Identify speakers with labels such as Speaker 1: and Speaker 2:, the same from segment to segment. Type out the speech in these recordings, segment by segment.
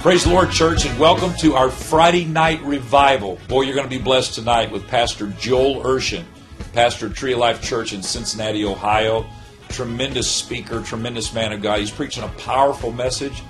Speaker 1: Praise the Lord, church, and welcome to our Friday night revival. Boy, you're going to be blessed tonight with Pastor Joel Urshan, pastor of Tree of Life Church in Cincinnati, Ohio. Tremendous speaker, tremendous man of God. He's preaching a powerful message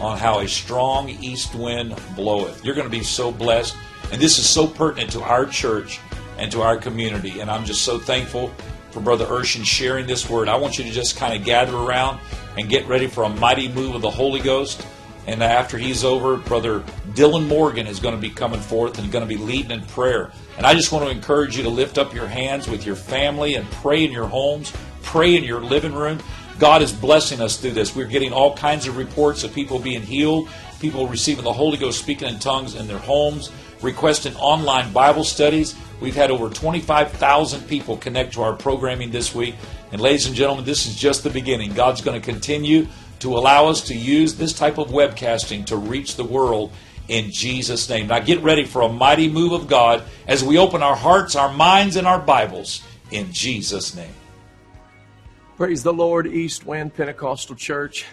Speaker 1: on how a strong east wind bloweth. You're going to be so blessed, and this is so pertinent to our church and to our community. And I'm just so thankful for Brother Urshan sharing this word. I want you to just kind of gather around and get ready for a mighty move of the Holy Ghost. And after he's over, Brother Dylan Morgan is going to be coming forth and going to be leading in prayer. And I just want to encourage you to lift up your hands with your family and pray in your homes, pray in your living room. God is blessing us through this. We're getting all kinds of reports of people being healed, people receiving the Holy Ghost speaking in tongues in their homes, requesting online Bible studies. We've had over 25,000 people connect to our programming this week. And ladies and gentlemen, this is just the beginning. God's going to continue to allow us to use this type of webcasting to reach the world in Jesus' name. Now get ready for a mighty move of God as we open our hearts, our minds, and our Bibles in Jesus' name.
Speaker 2: Praise the Lord, East Wind Pentecostal Church.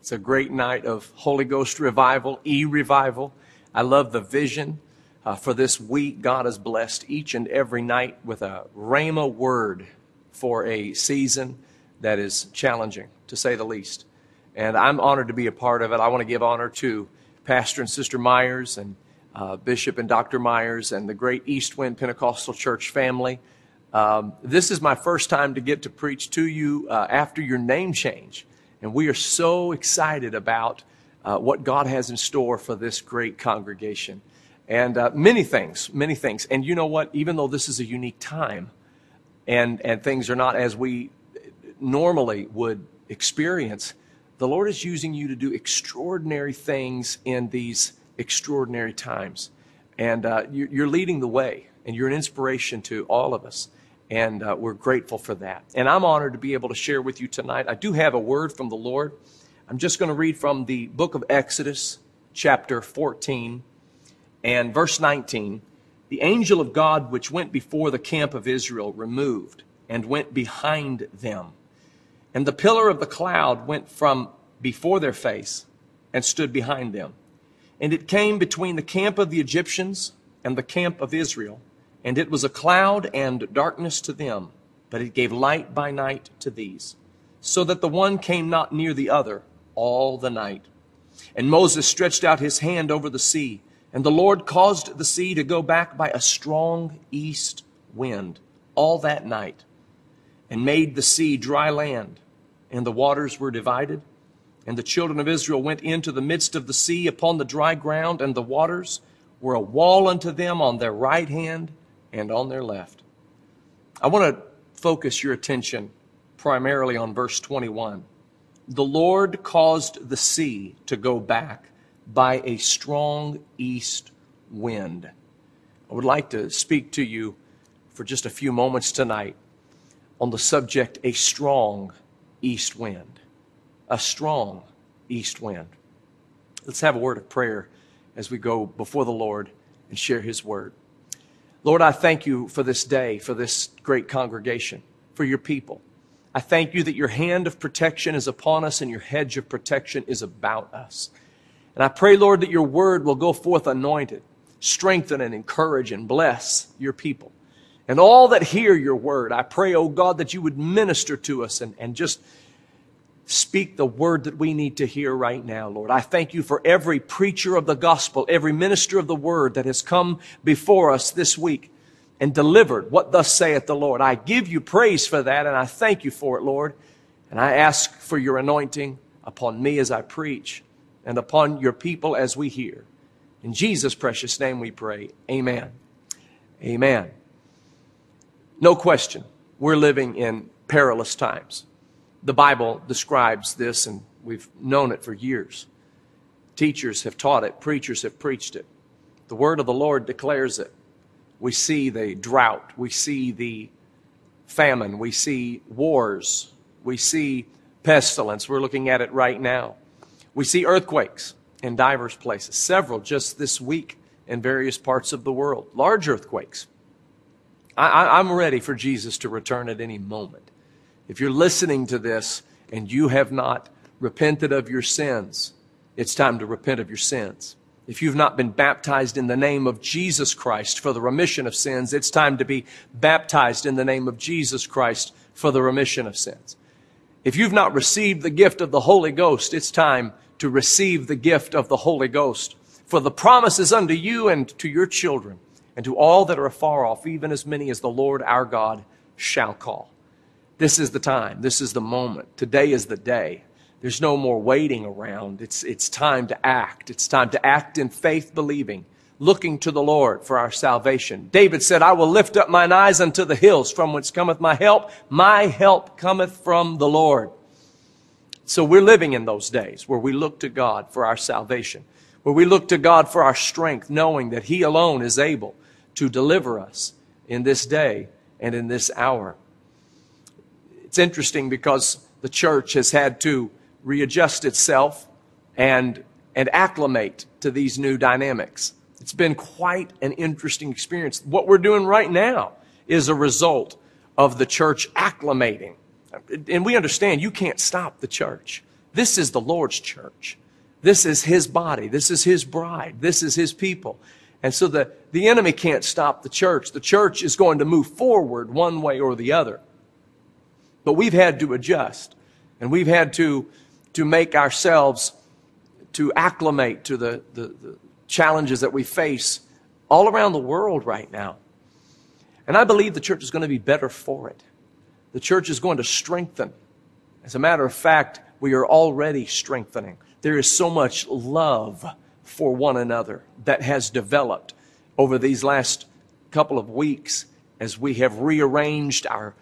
Speaker 2: It's a great night of Holy Ghost revival, e revival. I love the vision uh, for this week. God has blessed each and every night with a Rhema word for a season that is challenging, to say the least. And I'm honored to be a part of it. I want to give honor to Pastor and Sister Myers and uh, Bishop and Dr. Myers and the great East Wind Pentecostal Church family. Um, this is my first time to get to preach to you uh, after your name change. And we are so excited about uh, what God has in store for this great congregation. And uh, many things, many things. And you know what? Even though this is a unique time and, and things are not as we normally would experience, the Lord is using you to do extraordinary things in these extraordinary times. And uh, you're leading the way, and you're an inspiration to all of us. And uh, we're grateful for that. And I'm honored to be able to share with you tonight. I do have a word from the Lord. I'm just going to read from the book of Exodus, chapter 14, and verse 19. The angel of God, which went before the camp of Israel, removed and went behind them. And the pillar of the cloud went from before their face and stood behind them. And it came between the camp of the Egyptians and the camp of Israel and it was a cloud and darkness to them, but it gave light by night to these, so that the one came not near the other all the night. And Moses stretched out his hand over the sea, and the Lord caused the sea to go back by a strong east wind all that night, and made the sea dry land, and the waters were divided. And the children of Israel went into the midst of the sea upon the dry ground, and the waters were a wall unto them on their right hand and on their left. I want to focus your attention primarily on verse 21. The Lord caused the sea to go back by a strong east wind. I would like to speak to you for just a few moments tonight on the subject a strong east wind. A strong east wind. Let's have a word of prayer as we go before the Lord and share his word. Lord, I thank you for this day, for this great congregation, for your people. I thank you that your hand of protection is upon us and your hedge of protection is about us. And I pray, Lord, that your word will go forth anointed, strengthen and encourage and bless your people. And all that hear your word, I pray, oh God, that you would minister to us and, and just speak the word that we need to hear right now, Lord. I thank you for every preacher of the gospel, every minister of the word that has come before us this week and delivered what thus saith the Lord. I give you praise for that and I thank you for it, Lord. And I ask for your anointing upon me as I preach and upon your people as we hear. In Jesus' precious name we pray. Amen. Amen. No question, we're living in perilous times. The Bible describes this, and we've known it for years. Teachers have taught it, preachers have preached it. The word of the Lord declares it. We see the drought, we see the famine, we see wars, we see pestilence. We're looking at it right now. We see earthquakes in diverse places, several just this week in various parts of the world, large earthquakes. I, am ready for Jesus to return at any moment. If you're listening to this and you have not repented of your sins, it's time to repent of your sins. If you've not been baptized in the name of Jesus Christ for the remission of sins, it's time to be baptized in the name of Jesus Christ for the remission of sins. If you've not received the gift of the Holy Ghost, it's time to receive the gift of the Holy Ghost. For the promise is unto you and to your children and to all that are afar off, even as many as the Lord our God shall call. This is the time. This is the moment. Today is the day. There's no more waiting around. It's, it's time to act. It's time to act in faith believing, looking to the Lord for our salvation. David said, I will lift up mine eyes unto the hills from whence cometh my help. My help cometh from the Lord. So we're living in those days where we look to God for our salvation, where we look to God for our strength, knowing that He alone is able to deliver us in this day and in this hour. It's interesting because the church has had to readjust itself and, and acclimate to these new dynamics. It's been quite an interesting experience. What we're doing right now is a result of the church acclimating. And we understand you can't stop the church. This is the Lord's church. This is His body. This is His bride. This is His people. And so the, the enemy can't stop the church. The church is going to move forward one way or the other. But we've had to adjust and we've had to, to make ourselves to acclimate to the, the, the challenges that we face all around the world right now. And I believe the church is going to be better for it. The church is going to strengthen. As a matter of fact, we are already strengthening. There is so much love for one another that has developed over these last couple of weeks as we have rearranged our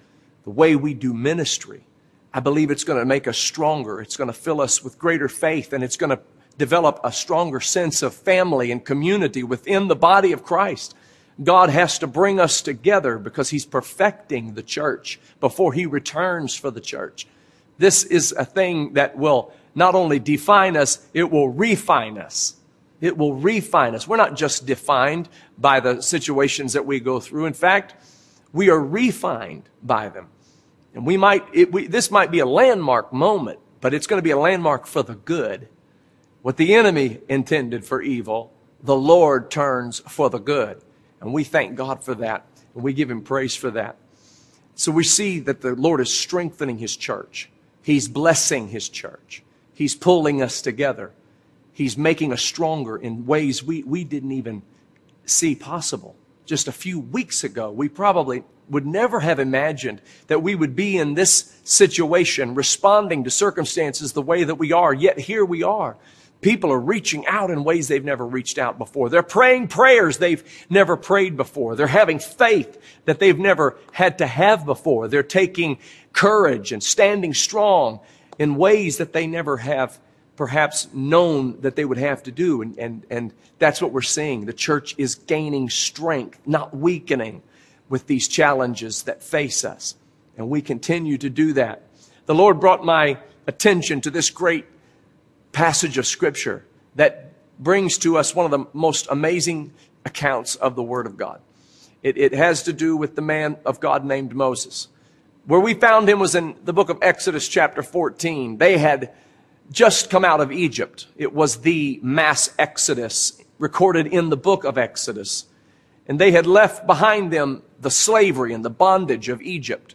Speaker 2: the way we do ministry. I believe it's going to make us stronger. It's going to fill us with greater faith and it's going to develop a stronger sense of family and community within the body of Christ. God has to bring us together because He's perfecting the church before He returns for the church. This is a thing that will not only define us, it will refine us. It will refine us. We're not just defined by the situations that we go through. In fact, we are refined by them. And we might, it, we, this might be a landmark moment, but it's going to be a landmark for the good. What the enemy intended for evil, the Lord turns for the good. And we thank God for that. And we give him praise for that. So we see that the Lord is strengthening his church. He's blessing his church. He's pulling us together. He's making us stronger in ways we, we didn't even see possible. Just a few weeks ago, we probably would never have imagined that we would be in this situation, responding to circumstances the way that we are, yet here we are. People are reaching out in ways they've never reached out before. They're praying prayers they've never prayed before. They're having faith that they've never had to have before. They're taking courage and standing strong in ways that they never have perhaps known that they would have to do. And, and, and that's what we're seeing. The church is gaining strength, not weakening with these challenges that face us. And we continue to do that. The Lord brought my attention to this great passage of Scripture that brings to us one of the most amazing accounts of the Word of God. It, it has to do with the man of God named Moses. Where we found him was in the book of Exodus, chapter 14. They had just come out of Egypt. It was the mass exodus recorded in the book of Exodus. And they had left behind them the slavery and the bondage of Egypt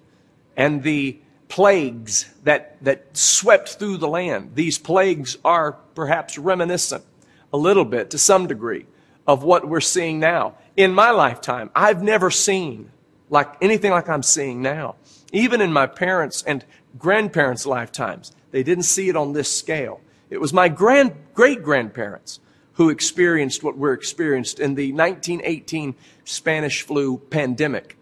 Speaker 2: and the plagues that, that swept through the land. These plagues are perhaps reminiscent a little bit to some degree of what we're seeing now. In my lifetime, I've never seen like anything like I'm seeing now. Even in my parents' and grandparents' lifetimes, they didn't see it on this scale. It was my grand, great grandparents who experienced what we're experienced in the 1918 Spanish flu pandemic.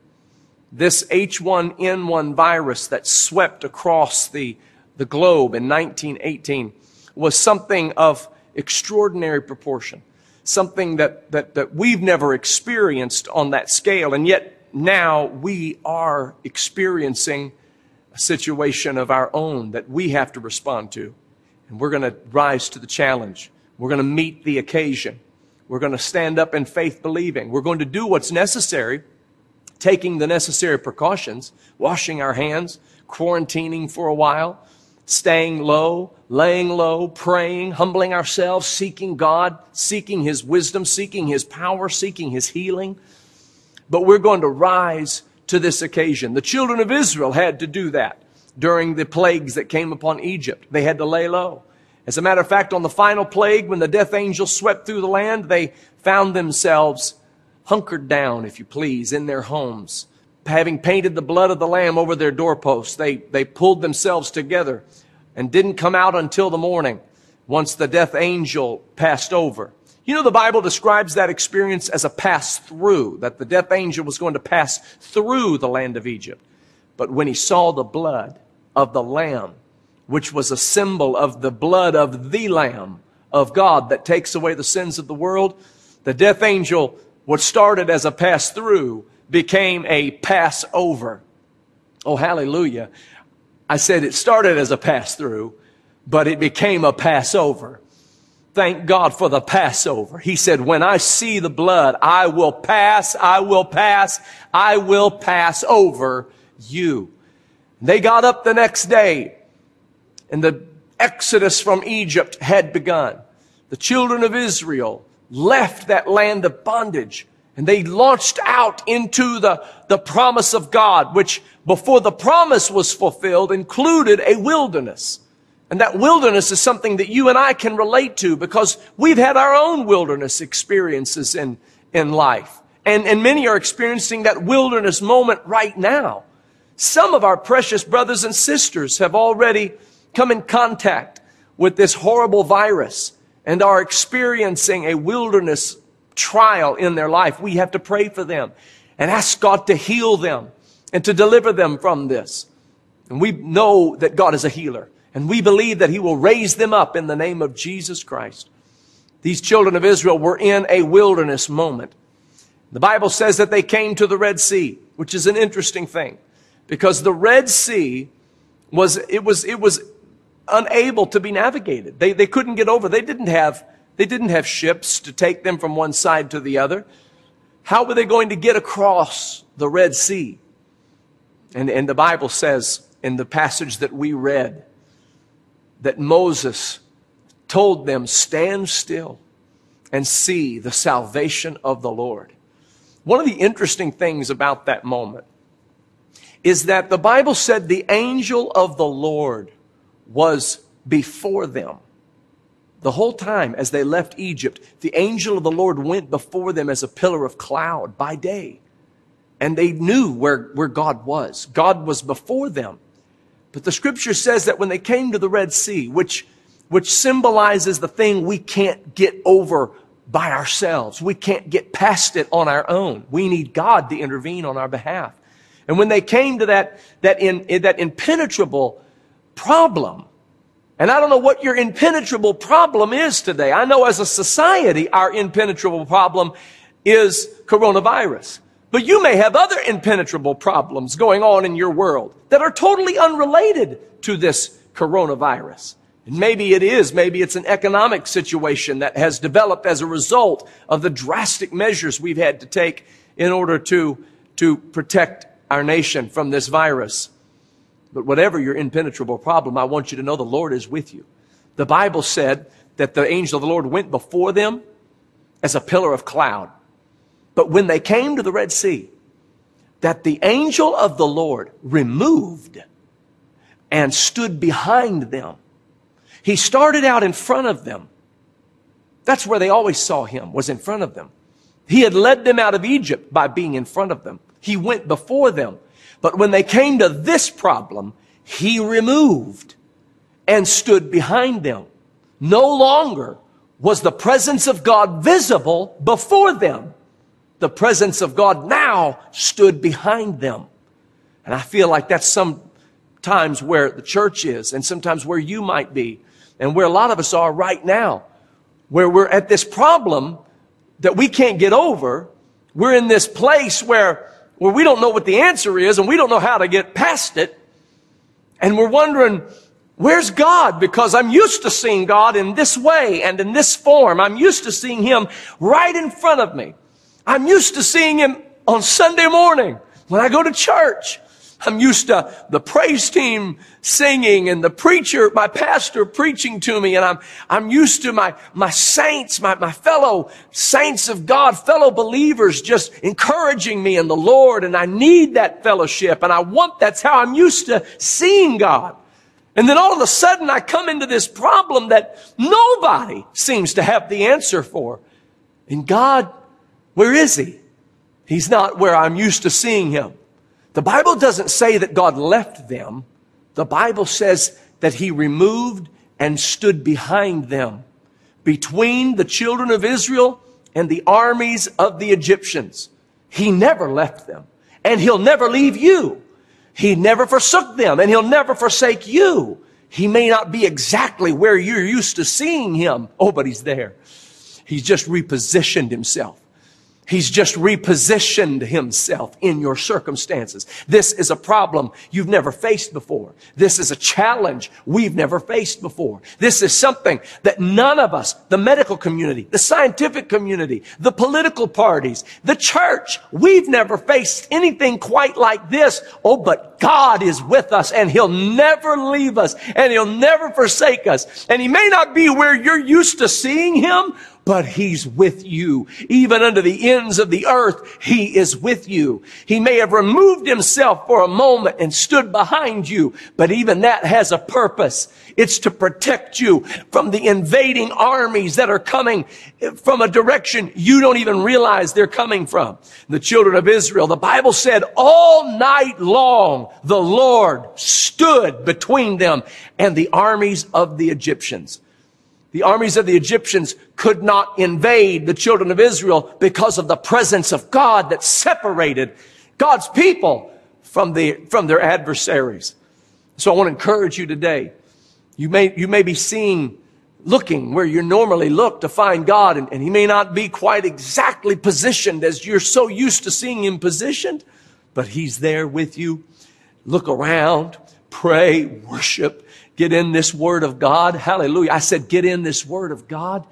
Speaker 2: This H1N1 virus that swept across the, the globe in 1918 was something of extraordinary proportion, something that, that, that we've never experienced on that scale. And yet now we are experiencing a situation of our own that we have to respond to. And we're going to rise to the challenge. We're going to meet the occasion. We're going to stand up in faith believing. We're going to do what's necessary, taking the necessary precautions, washing our hands, quarantining for a while, staying low, laying low, praying, humbling ourselves, seeking God, seeking His wisdom, seeking His power, seeking His healing. But we're going to rise to this occasion. The children of Israel had to do that during the plagues that came upon Egypt. They had to lay low. As a matter of fact, on the final plague, when the death angel swept through the land, they found themselves hunkered down, if you please, in their homes. Having painted the blood of the Lamb over their doorposts, they, they pulled themselves together and didn't come out until the morning once the death angel passed over. You know, the Bible describes that experience as a pass through, that the death angel was going to pass through the land of Egypt. But when he saw the blood of the Lamb, which was a symbol of the blood of the Lamb of God that takes away the sins of the world, the death angel, what started as a pass through, became a pass over. Oh, hallelujah. I said it started as a pass through, but it became a Passover. Thank God for the Passover. He said, when I see the blood, I will pass, I will pass, I will pass over you. They got up the next day and the exodus from Egypt had begun. The children of Israel left that land of bondage and they launched out into the, the promise of God, which before the promise was fulfilled included a wilderness. And that wilderness is something that you and I can relate to because we've had our own wilderness experiences in, in life. And, and many are experiencing that wilderness moment right now. Some of our precious brothers and sisters have already come in contact with this horrible virus and are experiencing a wilderness trial in their life. We have to pray for them and ask God to heal them and to deliver them from this. And we know that God is a healer. And we believe that he will raise them up in the name of Jesus Christ. These children of Israel were in a wilderness moment. The Bible says that they came to the Red Sea, which is an interesting thing because the Red Sea was, it was, it was unable to be navigated. They, they couldn't get over. They didn't have, they didn't have ships to take them from one side to the other. How were they going to get across the Red Sea? And, and the Bible says in the passage that we read, that Moses told them, Stand still and see the salvation of the Lord. One of the interesting things about that moment is that the Bible said the angel of the Lord was before them. The whole time as they left Egypt, the angel of the Lord went before them as a pillar of cloud by day. And they knew where, where God was. God was before them. But the scripture says that when they came to the Red Sea, which, which symbolizes the thing we can't get over by ourselves, we can't get past it on our own. We need God to intervene on our behalf. And when they came to that, that, in, that impenetrable problem, and I don't know what your impenetrable problem is today. I know as a society, our impenetrable problem is coronavirus. But you may have other impenetrable problems going on in your world that are totally unrelated to this coronavirus. And maybe it is, maybe it's an economic situation that has developed as a result of the drastic measures we've had to take in order to, to protect our nation from this virus. But whatever your impenetrable problem, I want you to know the Lord is with you. The Bible said that the angel of the Lord went before them as a pillar of cloud. But when they came to the Red Sea, that the angel of the Lord removed and stood behind them. He started out in front of them. That's where they always saw him, was in front of them. He had led them out of Egypt by being in front of them. He went before them. But when they came to this problem, he removed and stood behind them. No longer was the presence of God visible before them the presence of God now stood behind them. And I feel like that's sometimes where the church is and sometimes where you might be and where a lot of us are right now, where we're at this problem that we can't get over. We're in this place where, where we don't know what the answer is and we don't know how to get past it. And we're wondering, Where's God? Because I'm used to seeing God in this way and in this form. I'm used to seeing Him right in front of me. I'm used to seeing him on Sunday morning when I go to church. I'm used to the praise team singing and the preacher, my pastor preaching to me. And I'm, I'm used to my, my saints, my, my fellow saints of God, fellow believers just encouraging me in the Lord. And I need that fellowship. And I want, that's how I'm used to seeing God. And then all of a sudden I come into this problem that nobody seems to have the answer for. And God, where is He? He's not where I'm used to seeing Him. The Bible doesn't say that God left them. The Bible says that He removed and stood behind them between the children of Israel and the armies of the Egyptians. He never left them and He'll never leave you. He never forsook them and He'll never forsake you. He may not be exactly where you're used to seeing Him. Oh, but He's there. He's just repositioned Himself. He's just repositioned himself in your circumstances. This is a problem you've never faced before. This is a challenge we've never faced before. This is something that none of us, the medical community, the scientific community, the political parties, the church, we've never faced anything quite like this. Oh, but God is with us and he'll never leave us and he'll never forsake us. And he may not be where you're used to seeing him, but he's with you. Even under the ends of the earth, he is with you. He may have removed himself for a moment and stood behind you, but even that has a purpose. It's to protect you from the invading armies that are coming from a direction you don't even realize they're coming from. The children of Israel, the Bible said all night long, the Lord stood between them and the armies of the Egyptians. The armies of the Egyptians could not invade the children of Israel because of the presence of God that separated God's people from, the, from their adversaries. So I want to encourage you today. You may, you may be seeing, looking where you normally look to find God, and, and He may not be quite exactly positioned as you're so used to seeing Him positioned, but He's there with you. Look around, pray, worship, Get in this word of God. Hallelujah. I said, get in this word of God.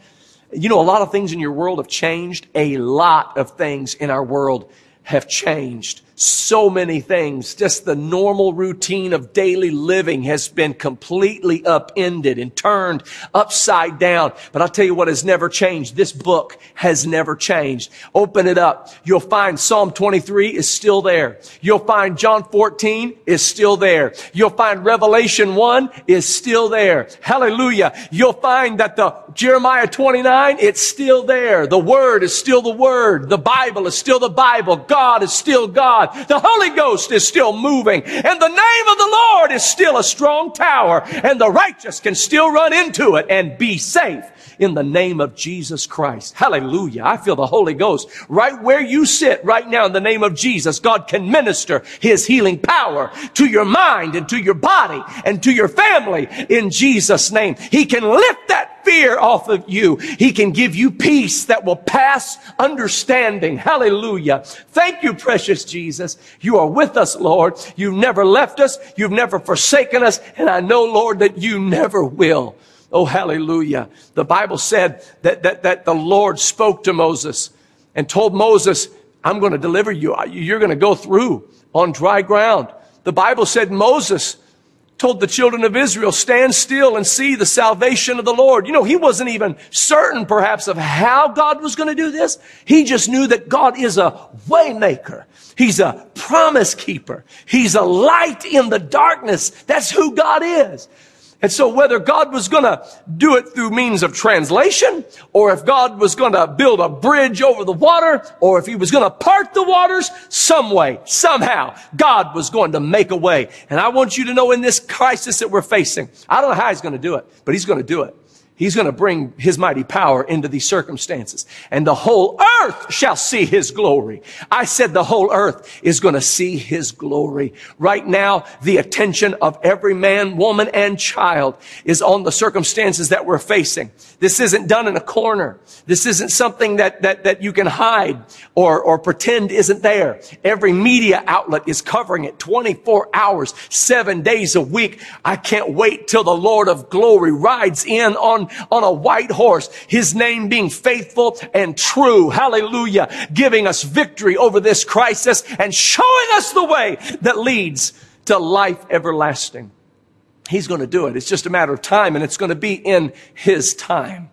Speaker 2: You know, a lot of things in your world have changed. A lot of things in our world have changed so many things. Just the normal routine of daily living has been completely upended and turned upside down. But I'll tell you what has never changed. This book has never changed. Open it up. You'll find Psalm 23 is still there. You'll find John 14 is still there. You'll find Revelation 1 is still there. Hallelujah. You'll find that the Jeremiah 29, it's still there. The Word is still the Word. The Bible is still the Bible. God is still God. The Holy Ghost is still moving and the name of the Lord is still a strong tower and the righteous can still run into it and be safe in the name of Jesus Christ. Hallelujah. I feel the Holy Ghost right where you sit right now in the name of Jesus. God can minister his healing power to your mind and to your body and to your family in Jesus name. He can lift that fear off of you. He can give you peace that will pass understanding. Hallelujah. Thank you, precious Jesus. You are with us, Lord. You've never left us. You've never forsaken us. And I know, Lord, that you never will. Oh, hallelujah. The Bible said that, that, that the Lord spoke to Moses and told Moses, I'm going to deliver you. You're going to go through on dry ground. The Bible said Moses told the children of Israel, stand still and see the salvation of the Lord. You know, he wasn't even certain perhaps of how God was going to do this. He just knew that God is a waymaker. He's a promise keeper. He's a light in the darkness. That's who God is. And so whether God was going to do it through means of translation, or if God was going to build a bridge over the water, or if he was going to part the waters, some way, somehow, God was going to make a way. And I want you to know in this crisis that we're facing, I don't know how he's going to do it, but he's going to do it. He's going to bring his mighty power into these circumstances and the whole earth shall see his glory. I said the whole earth is going to see his glory. Right now, the attention of every man, woman, and child is on the circumstances that we're facing. This isn't done in a corner. This isn't something that, that, that you can hide or, or pretend isn't there. Every media outlet is covering it 24 hours, seven days a week. I can't wait till the Lord of glory rides in on on a white horse, his name being faithful and true. Hallelujah. Giving us victory over this crisis and showing us the way that leads to life everlasting. He's going to do it. It's just a matter of time, and it's going to be in His time.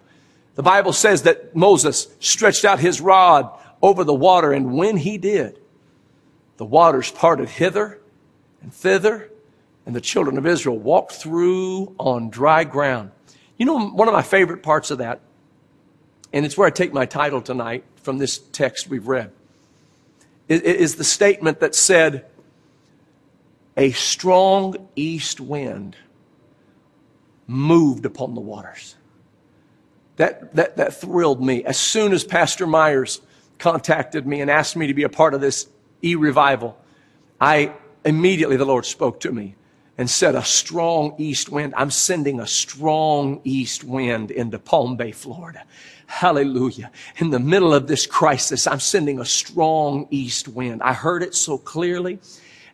Speaker 2: The Bible says that Moses stretched out his rod over the water, and when he did, the waters parted hither and thither, and the children of Israel walked through on dry ground. You know, one of my favorite parts of that, and it's where I take my title tonight from this text we've read, is the statement that said, A strong east wind moved upon the waters. That, that, that thrilled me. As soon as Pastor Myers contacted me and asked me to be a part of this e revival, I immediately, the Lord spoke to me and said, A strong east wind. I'm sending a strong east wind into Palm Bay, Florida. Hallelujah. In the middle of this crisis, I'm sending a strong east wind. I heard it so clearly.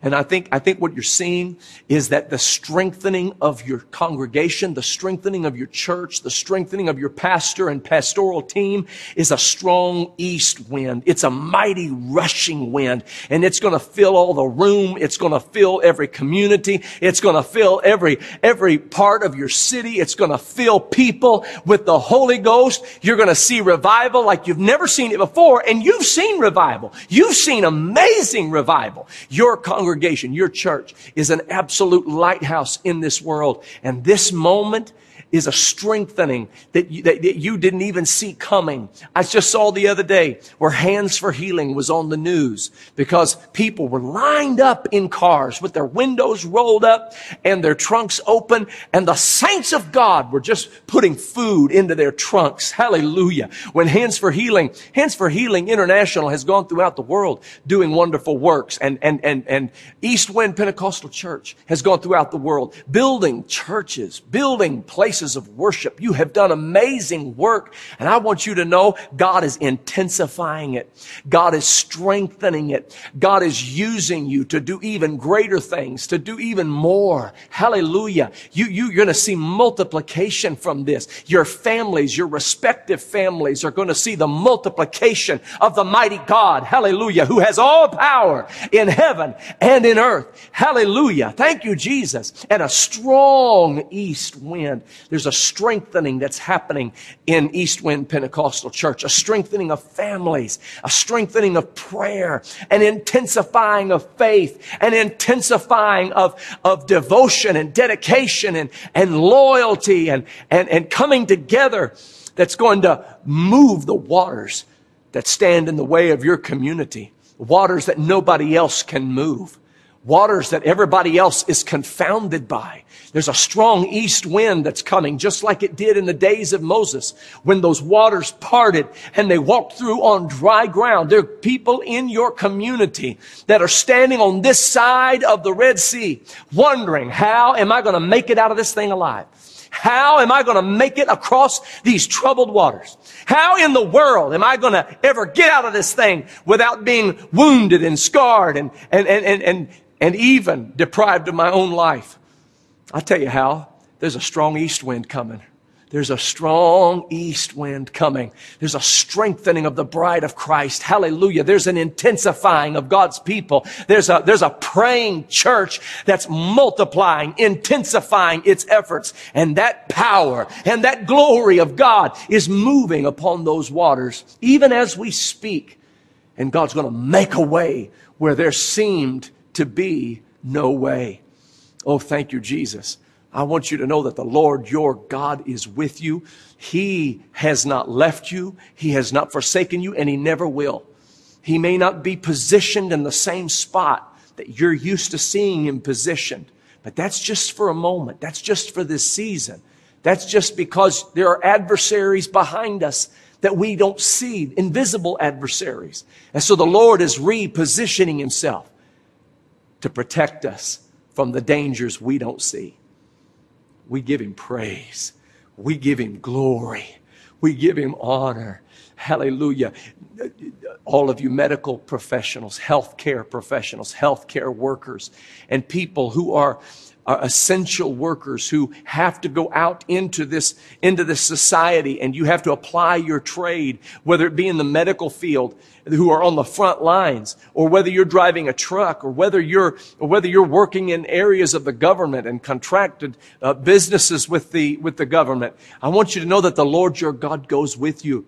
Speaker 2: And I think, I think what you're seeing is that the strengthening of your congregation, the strengthening of your church, the strengthening of your pastor and pastoral team is a strong east wind. It's a mighty rushing wind and it's going to fill all the room. It's going to fill every community. It's going to fill every, every part of your city. It's going to fill people with the Holy Ghost. You're going to see revival like you've never seen it before and you've seen revival. You've seen amazing revival. Your congregation congregation, your church is an absolute lighthouse in this world. And this moment is a strengthening that you, that, that you didn't even see coming. I just saw the other day where Hands for Healing was on the news because people were lined up in cars with their windows rolled up and their trunks open and the saints of God were just putting food into their trunks. Hallelujah. When Hands for Healing, Hands for Healing International has gone throughout the world doing wonderful works and, and, and, and East Wind Pentecostal Church has gone throughout the world building churches, building places places of worship. You have done amazing work. And I want you to know God is intensifying it. God is strengthening it. God is using you to do even greater things, to do even more. Hallelujah. You, you, you're going to see multiplication from this. Your families, your respective families are going to see the multiplication of the mighty God. Hallelujah. Who has all power in heaven and in earth. Hallelujah. Thank you, Jesus. And a strong east wind. There's a strengthening that's happening in East Wind Pentecostal Church, a strengthening of families, a strengthening of prayer, an intensifying of faith, an intensifying of, of devotion and dedication and, and loyalty and, and, and coming together that's going to move the waters that stand in the way of your community, waters that nobody else can move waters that everybody else is confounded by. There's a strong east wind that's coming, just like it did in the days of Moses when those waters parted and they walked through on dry ground. There are people in your community that are standing on this side of the Red Sea wondering, how am I going to make it out of this thing alive? How am I going to make it across these troubled waters? How in the world am I going to ever get out of this thing without being wounded and scarred and, and, and, and, and, and even deprived of my own life. I'll tell you how. There's a strong east wind coming. There's a strong east wind coming. There's a strengthening of the bride of Christ. Hallelujah. There's an intensifying of God's people. There's a, there's a praying church that's multiplying, intensifying its efforts. And that power and that glory of God is moving upon those waters, even as we speak. And God's going to make a way where there seemed to be no way. Oh, thank you, Jesus. I want you to know that the Lord your God is with you. He has not left you. He has not forsaken you and he never will. He may not be positioned in the same spot that you're used to seeing him positioned, but that's just for a moment. That's just for this season. That's just because there are adversaries behind us that we don't see, invisible adversaries. And so the Lord is repositioning himself to protect us from the dangers we don't see. We give him praise. We give him glory. We give him honor. Hallelujah. All of you medical professionals, healthcare professionals, healthcare workers, and people who are are essential workers who have to go out into this, into this society and you have to apply your trade, whether it be in the medical field, who are on the front lines, or whether you're driving a truck, or whether you're, or whether you're working in areas of the government and contracted uh, businesses with the, with the government. I want you to know that the Lord your God goes with you.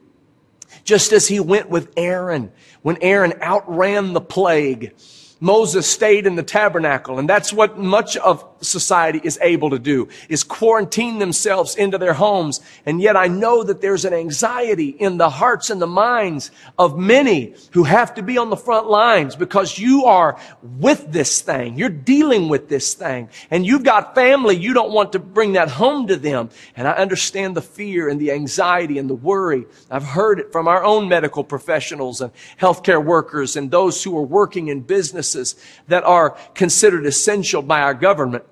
Speaker 2: Just as he went with Aaron, when Aaron outran the plague, Moses stayed in the tabernacle, and that's what much of society is able to do, is quarantine themselves into their homes. And yet I know that there's an anxiety in the hearts and the minds of many who have to be on the front lines because you are with this thing. You're dealing with this thing. And you've got family. You don't want to bring that home to them. And I understand the fear and the anxiety and the worry. I've heard it from our own medical professionals and healthcare workers and those who are working in businesses that are considered essential by our government.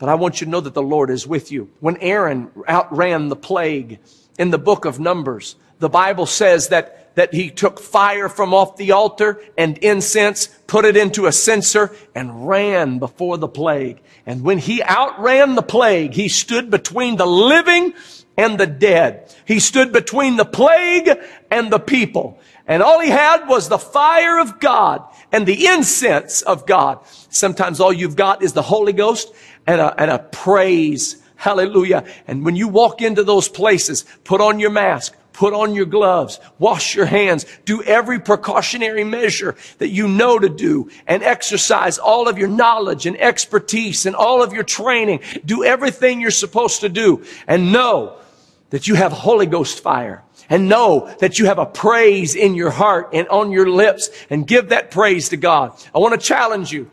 Speaker 2: But I want you to know that the Lord is with you. When Aaron outran the plague in the book of Numbers, the Bible says that, that he took fire from off the altar and incense, put it into a censer, and ran before the plague. And when he outran the plague, he stood between the living and the dead. He stood between the plague and the people. And all he had was the fire of God and the incense of God. Sometimes all you've got is the Holy Ghost and a, and a praise. Hallelujah. And when you walk into those places, put on your mask, put on your gloves, wash your hands, do every precautionary measure that you know to do, and exercise all of your knowledge and expertise and all of your training. Do everything you're supposed to do and know that you have Holy Ghost fire and know that you have a praise in your heart and on your lips and give that praise to God. I want to challenge you.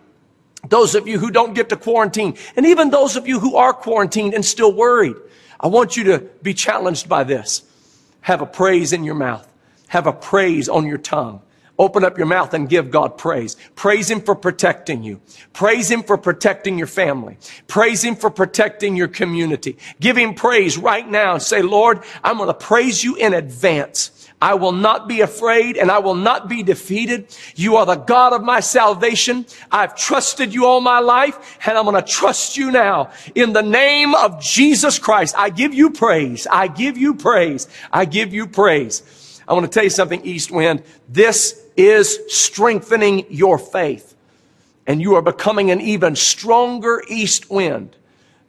Speaker 2: Those of you who don't get to quarantine, and even those of you who are quarantined and still worried, I want you to be challenged by this. Have a praise in your mouth. Have a praise on your tongue. Open up your mouth and give God praise. Praise Him for protecting you. Praise Him for protecting your family. Praise Him for protecting your community. Give Him praise right now and say, Lord, I'm going to praise you in advance. I will not be afraid and I will not be defeated. You are the God of my salvation. I've trusted you all my life and I'm going to trust you now. In the name of Jesus Christ, I give you praise. I give you praise. I give you praise. I want to tell you something, East Wind. This is strengthening your faith. And you are becoming an even stronger East Wind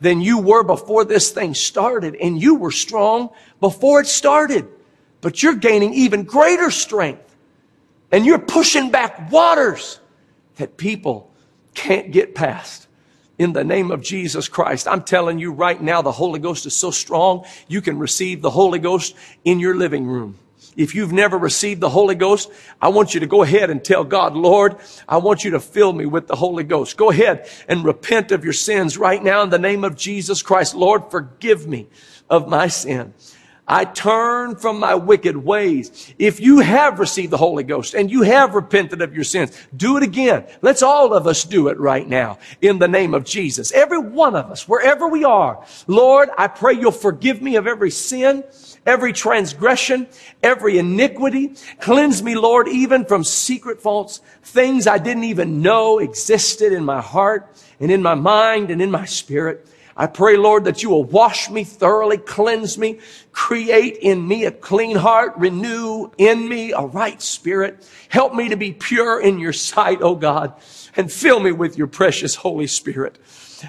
Speaker 2: than you were before this thing started. And you were strong before it started but you're gaining even greater strength. And you're pushing back waters that people can't get past. In the name of Jesus Christ, I'm telling you right now, the Holy Ghost is so strong, you can receive the Holy Ghost in your living room. If you've never received the Holy Ghost, I want you to go ahead and tell God, Lord, I want you to fill me with the Holy Ghost. Go ahead and repent of your sins right now in the name of Jesus Christ. Lord, forgive me of my sin. I turn from my wicked ways. If you have received the Holy Ghost and you have repented of your sins, do it again. Let's all of us do it right now in the name of Jesus. Every one of us, wherever we are. Lord, I pray you'll forgive me of every sin, every transgression, every iniquity. Cleanse me, Lord, even from secret faults, things I didn't even know existed in my heart and in my mind and in my spirit. I pray, Lord, that you will wash me thoroughly, cleanse me, create in me a clean heart, renew in me a right spirit. Help me to be pure in your sight, oh God, and fill me with your precious Holy Spirit.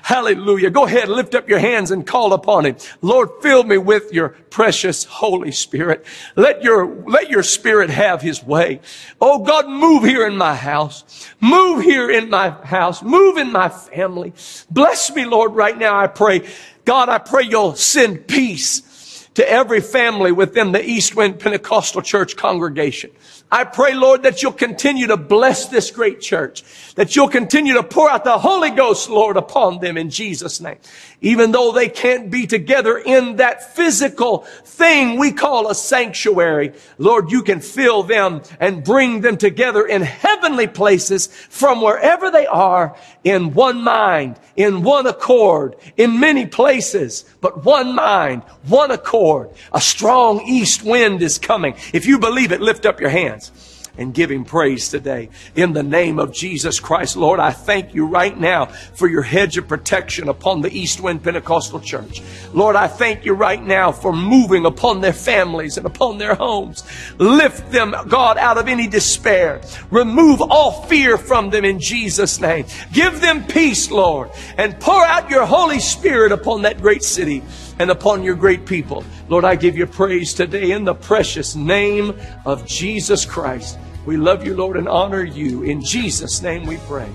Speaker 2: Hallelujah. Go ahead, lift up your hands and call upon him. Lord, fill me with your precious Holy Spirit. Let your, let your spirit have his way. Oh God, move here in my house. Move here in my house. Move in my family. Bless me, Lord, right now, I pray. God, I pray you'll send peace to every family within the East Wind Pentecostal Church congregation. I pray, Lord, that you'll continue to bless this great church, that you'll continue to pour out the Holy Ghost, Lord, upon them in Jesus' name. Even though they can't be together in that physical thing we call a sanctuary, Lord, you can fill them and bring them together in heavenly places from wherever they are in one mind, in one accord, in many places, but one mind, one accord. A strong east wind is coming. If you believe it, lift up your hands. and give him praise today. In the name of Jesus Christ, Lord, I thank you right now for your hedge of protection upon the East Wind Pentecostal Church. Lord, I thank you right now for moving upon their families and upon their homes. Lift them, God, out of any despair. Remove all fear from them in Jesus' name. Give them peace, Lord, and pour out your Holy Spirit upon that great city and upon your great people. Lord, I give you praise today in the precious name of Jesus Christ. We love you, Lord, and honor you. In Jesus' name we pray.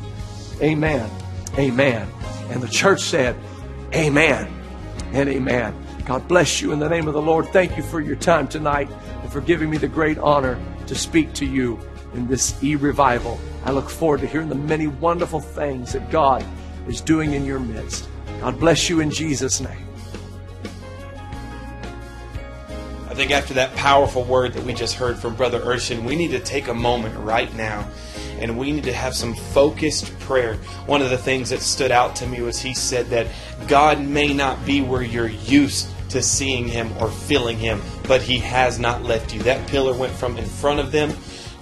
Speaker 2: Amen. Amen. And the church said, Amen and amen. God bless you in the name of the Lord. Thank you for your time tonight and for giving me the great honor to speak to you in this e revival. I look forward to hearing the many wonderful things that God is doing in your midst. God bless you in Jesus' name.
Speaker 3: I think after that powerful word that we just heard from Brother Urshan, we need to take a moment right now and we need to have some focused prayer. One of the things that stood out to me was he said that God may not be where you're used to seeing him or feeling him, but he has not left you. That pillar went from in front of them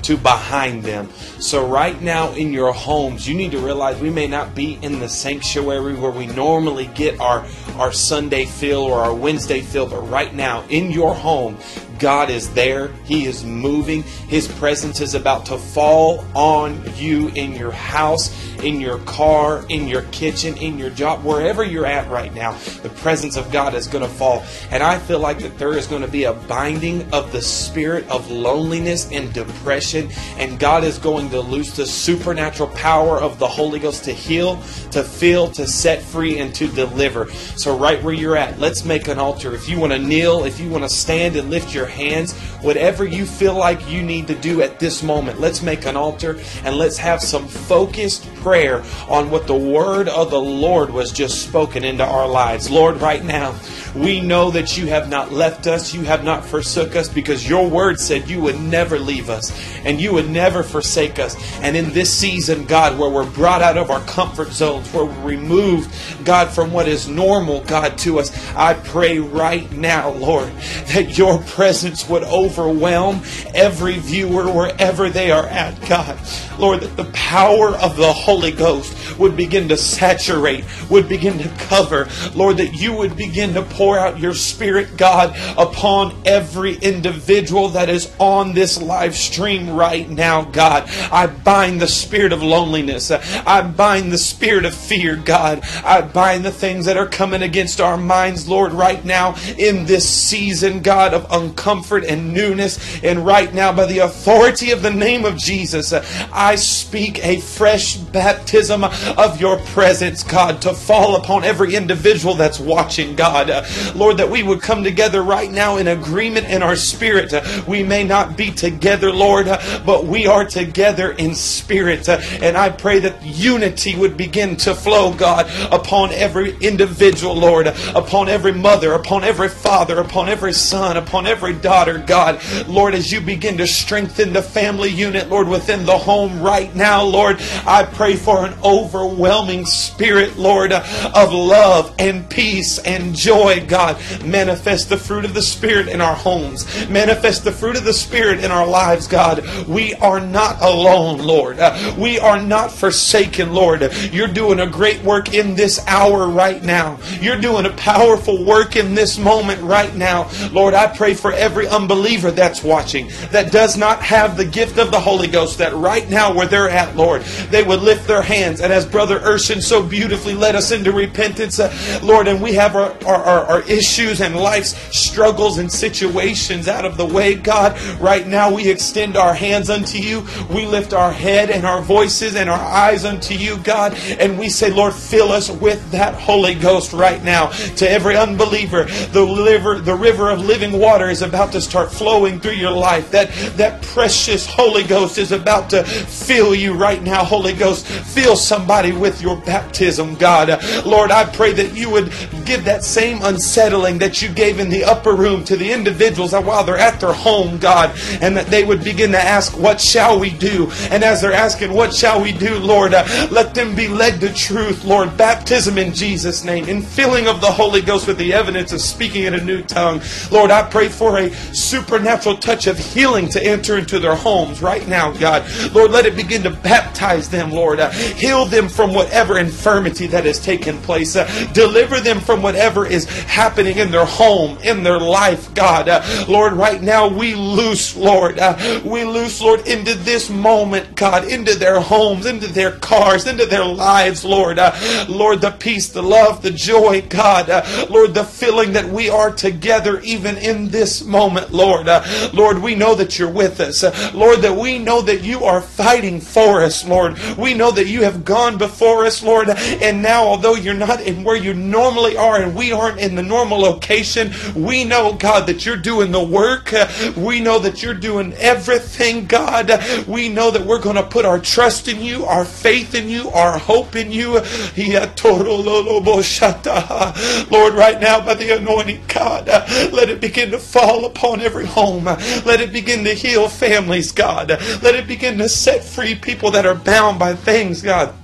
Speaker 3: to behind them. So, right now in your homes, you need to realize we may not be in the sanctuary where we normally get our, our Sunday feel or our Wednesday feel, but right now in your home, God is there. He is moving. His presence is about to fall on you in your house, in your car, in your kitchen, in your job, wherever you're at right now. The presence of God is going to fall. And I feel like that there is going to be a binding of the spirit of loneliness and depression. And God is going to loose the supernatural power of the Holy Ghost to heal, to fill, to set free, and to deliver. So, right where you're at, let's make an altar. If you want to kneel, if you want to stand and lift your hands, whatever you feel like you need to do at this moment, let's make an altar and let's have some focused prayer on what the word of the Lord was just spoken into our lives. Lord, right now, we know that you have not left us, you have not forsook us, because your word said you would never leave us and you would never forsake us. And in this season, God, where we're brought out of our comfort zones, where we're removed, God, from what is normal, God, to us, I pray right now, Lord, that your presence would overwhelm every viewer wherever they are at, God. Lord, that the power of the Holy Ghost would begin to saturate, would begin to cover. Lord, that you would begin to pour out your Spirit, God, upon every individual that is on this live stream right now, God. I bind the spirit of loneliness. I bind the spirit of fear, God. I bind the things that are coming against our minds, Lord, right now in this season, God, of uncomfort and newness. And right now, by the authority of the name of Jesus, I speak a fresh baptism of your presence, God, to fall upon every individual that's watching, God. Lord, that we would come together right now in agreement in our spirit. We may not be together, Lord, but we are together in spirit. And I pray that unity would begin to flow, God, upon every individual, Lord, upon every mother, upon every father, upon every son, upon every daughter, God. Lord, as you begin to strengthen the family unit, Lord, within the home right now, Lord, I pray for an overwhelming spirit, Lord, of love and peace and joy, God. Manifest the fruit of the Spirit in our homes. Manifest the fruit of the Spirit in our lives, God. We are not alone, Lord. We are not forsaken, Lord. You're doing a great work in this hour right now. You're doing a powerful work in this moment right now. Lord, I pray for every unbeliever that's watching that does not have the gift of the Holy Ghost, that right now where they're at, Lord, they would lift their hands. And as Brother Urshan so beautifully led us into repentance, uh, Lord, and we have our, our, our, our issues and life's struggles and situations out of the way, God, right now we extend our hands unto you. We lift our head and our voices and our eyes unto you, God, and we say, Lord, fill us with that Holy Ghost right now. To every unbeliever, the river, the river of living water is about to start flowing through your life. That, that precious Holy Ghost is about to fill you right now, Holy Ghost. Fill some somebody with your baptism, God. Lord, I pray that you would give that same unsettling that you gave in the upper room to the individuals while they're at their home, God, and that they would begin to ask, What shall we do? And as they're asking, What shall we do, Lord, uh, let them be led to truth, Lord. Baptism in Jesus' name, in filling of the Holy Ghost with the evidence of speaking in a new tongue. Lord, I pray for a supernatural touch of healing to enter into their homes right now, God. Lord, let it begin to baptize them, Lord. Uh, heal them from whatever infirmity that has taken place. Uh, deliver them from whatever is happening in their home, in their life, God. Uh, Lord, right now we loose, Lord. Uh, we loose, Lord, into this moment, God, into their homes, into their cars, into their lives, Lord. Uh, Lord, the peace, the love, the joy, God. Uh, Lord, the feeling that we are together even in this moment, Lord. Uh, Lord, we know that you're with us. Lord, that we know that you are fighting for us, Lord. We know that you have gone before us, Lord. And now, although you're not in where you normally are and we aren't in the normal location, we know, God, that you're doing the work. We know that you're doing everything, God. We know that we're going to put our trust in you, our faith in you, our hope in you. Lord, right now, by the anointing, God, let it begin to fall upon every home. Let it begin to heal families, God. Let it begin to set free people that are bound by things, God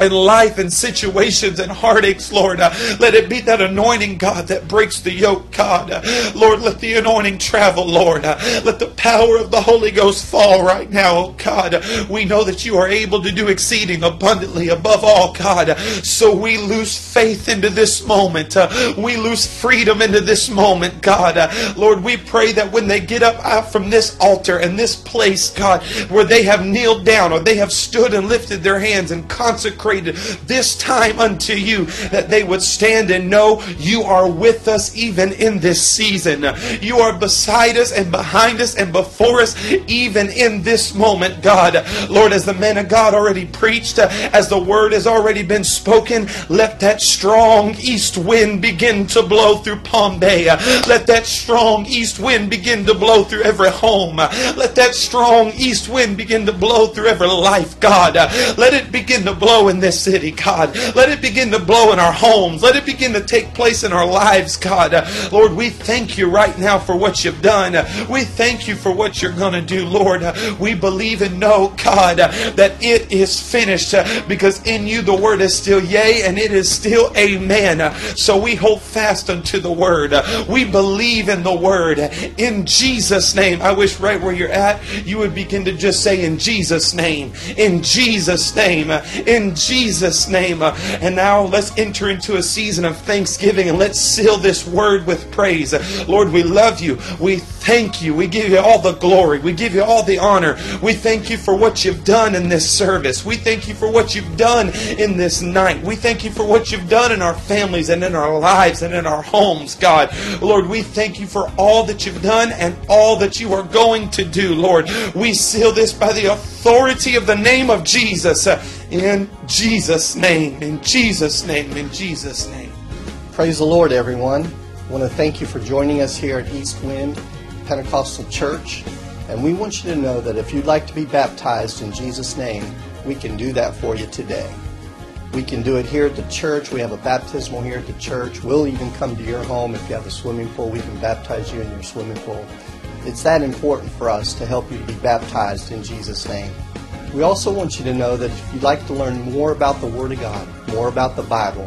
Speaker 3: and life and situations and heartaches, Lord. Uh, let it be that anointing, God, that breaks the yoke, God. Uh, Lord, let the anointing travel, Lord. Uh, let the power of the Holy Ghost fall right now, oh God. we know that you are able to do exceeding abundantly above all, God. so we lose faith into this moment. Uh, we lose freedom into this moment, God. Uh, Lord, we pray that when they get up out from this altar and this place, God, where they have kneeled down or they have stood and lifted their hands and consecrated consecrated this time unto you, that they would stand and know you are with us even in this season. You are beside us and behind us and before us even in this moment, God. Lord, as the man of God already preached, as the word has already been spoken, let that strong east wind begin to blow through Palm. Let that strong east wind begin to blow through every home. Let that strong east wind begin to blow through every life, God. Let it begin to blow in this city, God. Let it begin to blow in our homes. Let it begin to take place in our lives, God. Lord, we thank you right now for what you've done. We thank you for what you're going to do, Lord. We believe and know, God, that it is finished because in you the word is still yea and it is still amen. So we hold fast unto the word. We believe in the word. In Jesus' name, I wish right where you're at, you would begin to just say, In Jesus' name, in Jesus' name, in Jesus' name. Uh, and now let's enter into a season of thanksgiving and let's seal this word with praise. Lord, we love you. We thank you. We give you all the glory. We give you all the honor. We thank you for what you've done in this service. We thank you for what you've done in this night. We thank you for what you've done in our families and in our lives and in our homes, God. Lord, we thank you for all that you've done and all that you are going to do, Lord. We seal this by the authority of the name of Jesus. In Jesus' name, in Jesus' name, in Jesus' name.
Speaker 4: Praise the Lord, everyone. I want to thank you for joining us here at East Wind Pentecostal Church. And we want you to know that if you'd like to be baptized in Jesus' name, we can do that for you today. We can do it here at the church. We have a baptismal here at the church. We'll even come to your home. If you have a swimming pool, we can baptize you in your swimming pool. It's that important for us to help you to be baptized in Jesus' name. We also want you to know that if you'd like to learn more about the Word of God, more about the Bible,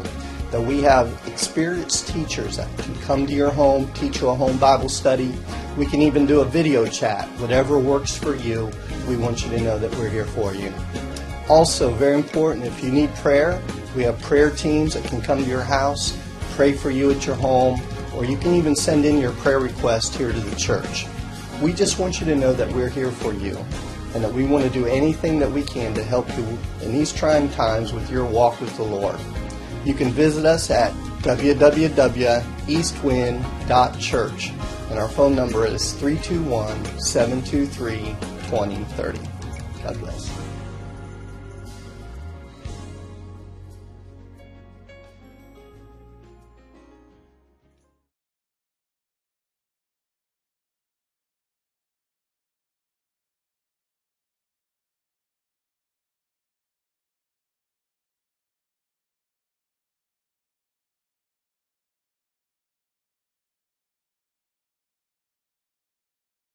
Speaker 4: that we have experienced teachers that can come to your home, teach you a home Bible study. We can even do a video chat. Whatever works for you, we want you to know that we're here for you. Also, very important, if you need prayer, we have prayer teams that can come to your house, pray for you at your home, or you can even send in your prayer request here to the church. We just want you to know that we're here for you and that we want to do anything that we can to help you in these trying times with your walk with the Lord. You can visit us at www.eastwind.church and our phone number is 321 723 2030. God bless.